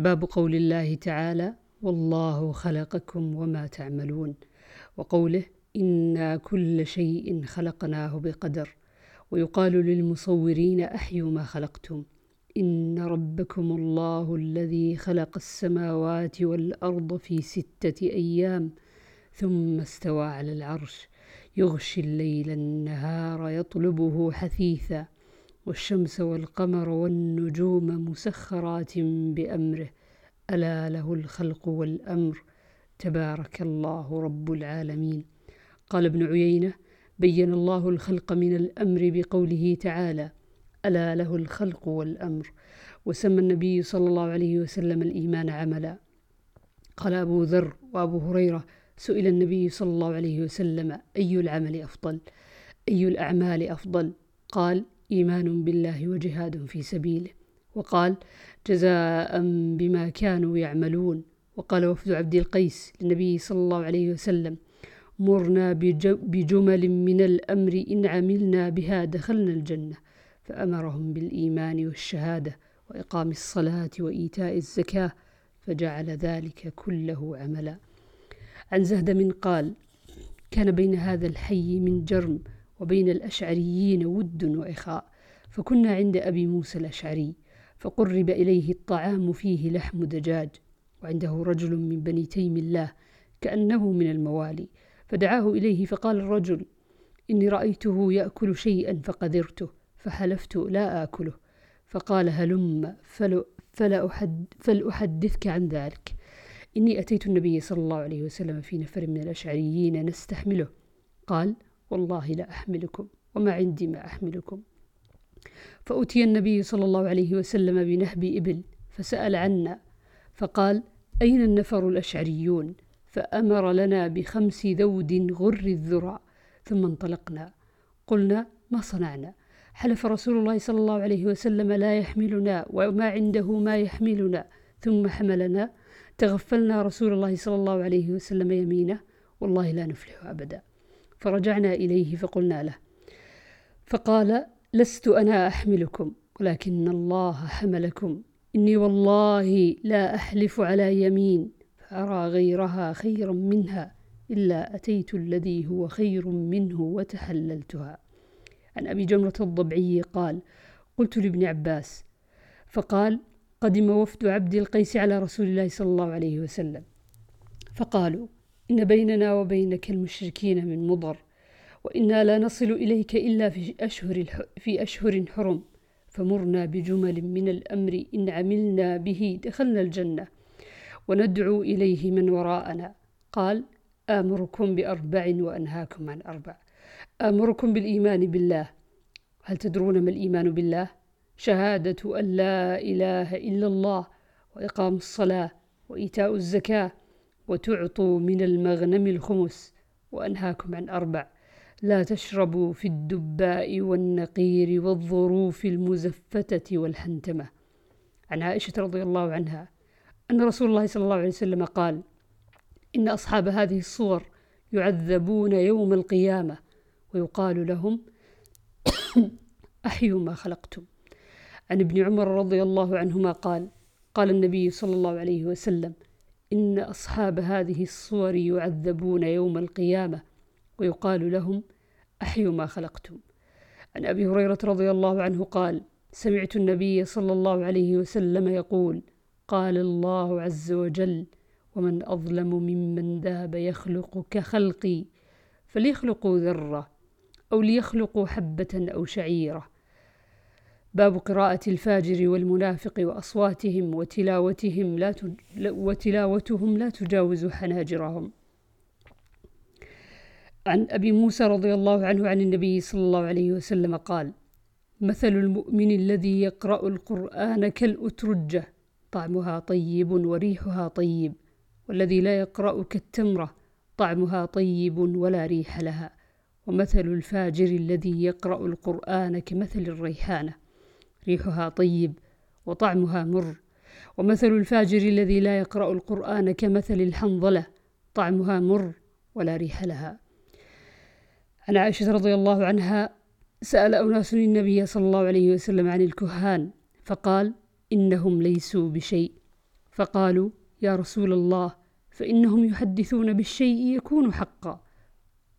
باب قول الله تعالى والله خلقكم وما تعملون وقوله إنا كل شيء خلقناه بقدر ويقال للمصورين أحيوا ما خلقتم إن ربكم الله الذي خلق السماوات والأرض في ستة أيام ثم استوى على العرش يغشي الليل النهار يطلبه حثيثا. والشمس والقمر والنجوم مسخرات بأمره. ألا له الخلق والأمر. تبارك الله رب العالمين. قال ابن عيينة بين الله الخلق من الأمر بقوله تعالى ألا له الخلق والأمر. وسمى النبي صلى الله عليه وسلم الإيمان عملا. قال أبو ذر وأبو هريرة سئل النبي صلى الله عليه وسلم أي العمل أفضل؟ أي الأعمال أفضل؟ قال إيمان بالله وجهاد في سبيله. وقال جزاء بما كانوا يعملون. وقال وفد عبد القيس للنبي صلى الله عليه وسلم مرنا بجمل من الأمر إن عملنا بها دخلنا الجنة فأمرهم بالإيمان والشهادة وإقام الصلاة وإيتاء الزكاة فجعل ذلك كله عملا. عن زهد من قال كان بين هذا الحي من جرم وبين الأشعريين ود وإخاء فكنا عند أبي موسى الأشعري فقرب إليه الطعام فيه لحم دجاج وعنده رجل من بني تيم الله كأنه من الموالي فدعاه إليه فقال الرجل إني رأيته يأكل شيئا فقدرته فحلفت لا آكله فقال هلم فلأحدثك عن ذلك. إني أتيت النبي صلى الله عليه وسلم في نفر من الأشعريين نستحمله. قال والله لا أحملكم وما عندي ما أحملكم. فأتي النبي صلى الله عليه وسلم بنهب إبل فسأل عنا فقال أين النفر الأشعريون؟ فأمر لنا بخمس ذود غر الذرى ثم انطلقنا. قلنا ما صنعنا؟ حلف رسول الله صلى الله عليه وسلم لا يحملنا وما عنده ما يحملنا. ثم حملنا تغفلنا رسول الله صلى الله عليه وسلم يمينه والله لا نفلح أبدا. فرجعنا إليه فقلنا له فقال لست أنا أحملكم ولكن الله حملكم. إني والله لا أحلف على يمين فأرى غيرها خيرا منها إلا أتيت الذي هو خير منه وتحللتها. عن أبي جمرة الضبعي قال قلت لابن عباس. فقال قدم وفد عبد القيس على رسول الله صلى الله عليه وسلم. فقالوا إن بيننا وبينك المشركين من مضر وإنا لا نصل إليك إلا في أشهر, في أشهر حرم فمرنا بجمل من الأمر إن عملنا به دخلنا الجنة وندعو إليه من وراءنا. قال آمركم بأربع وأنهاكم عن أربع. آمركم بالإيمان بالله. هل تدرون ما الإيمان بالله؟ شهادة أن لا إله إلا الله وإقام الصلاة وإيتاء الزكاة وتعطوا من المغنم الخمس وأنهاكم عن أربع. لا تشربوا في الدباء والنقير والظروف المزفتة والحنتمة. عن عائشة رضي الله عنها أن رسول الله صلى الله عليه وسلم قال إن أصحاب هذه الصور يعذبون يوم القيامة ويقال لهم أحيوا ما خلقتم. عن ابن عمر رضي الله عنهما قال قال النبي صلى الله عليه وسلم إن أصحاب هذه الصور يعذبون يوم القيامة ويقال لهم أحيوا ما خلقتم. عن أبي هريرة رضي الله عنه قال سمعت النبي صلى الله عليه وسلم يقول قال الله عز وجل ومن أظلم ممن ذهب يخلق كخلقي فليخلقوا ذرة أو ليخلقوا حبة أو شعيرة. باب قراءة الفاجر والمنافق وأصواتهم وتلاوتهم لا تج... وتلاوتهم لا تجاوز حناجرهم. عن أبي موسى رضي الله عنه عن النبي صلى الله عليه وسلم قال مثل المؤمن الذي يقرأ القرآن كالأترجة طعمها طيب وريحها طيب والذي لا يقرأ كالتمرة طعمها طيب ولا ريح لها ومثل الفاجر الذي يقرأ القرآن كمثل الريحانة. ريحها طيب وطعمها مر. ومثل الفاجر الذي لا يقرأ القرآن كمثل الحنظلة طعمها مر ولا ريح لها. عن عائشة رضي الله عنها سأل أناس النبي صلى الله عليه وسلم عن الكهان فقال إنهم ليسوا بشيء. فقالوا يا رسول الله فإنهم يحدثون بالشيء يكون حقا.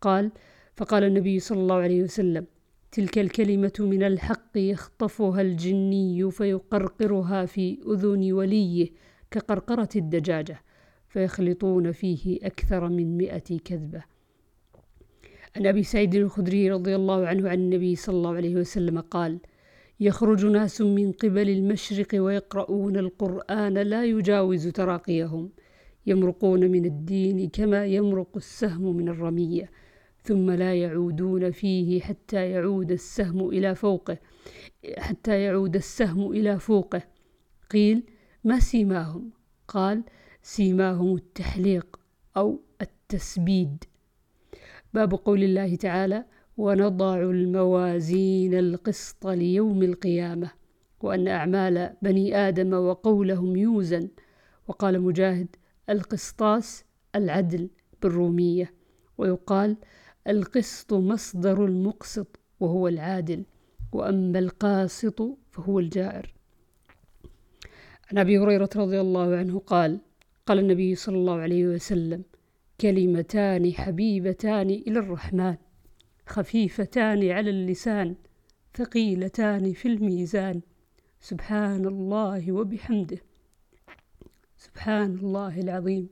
قال فقال النبي صلى الله عليه وسلم تلك الكلمة من الحق يخطفها الجني فيقرقرها في أذن وليه كقرقرة الدجاجة فيخلطون فيه أكثر من مئة كذبة. عن أبي سعيد الخدري رضي الله عنه عن النبي صلى الله عليه وسلم قال يخرج ناس من قبل المشرق ويقرؤون القرآن لا يجاوز تراقيهم يمرقون من الدين كما يمرق السهم من الرمية ثم لا يعودون فيه حتى يعود السهم إلى فوقه حتى يعود السهم إلى فوقه. قيل ما سيماهم؟ قال سيماهم التحليق أو التسبيد. باب قول الله تعالى ونضع الموازين القسط ليوم القيامة. وأن أعمال بني آدم وقولهم يوزن. وقال مجاهد القسطاس العدل بالرومية. ويقال القسط مصدر المقسط وهو العادل وأما القاسط فهو الجائر. عن أبي هريرة رضي الله عنه قال قال النبي صلى الله عليه وسلم كلمتان حبيبتان إلى الرحمن خفيفتان على اللسان ثقيلتان في الميزان. سبحان الله وبحمده. سبحان الله العظيم.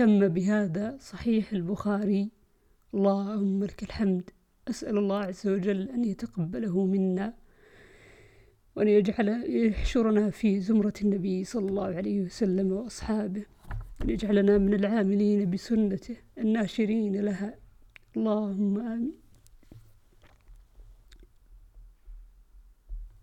تم بهذا صحيح البخاري. اللهم لك الحمد. أسأل الله عز وجل أن يتقبله منا وأن يجعل يحشرنا في زمرة النبي صلى الله عليه وسلم وأصحابه. وأن يجعلنا من العاملين بسنته الناشرين لها. اللهم آمين.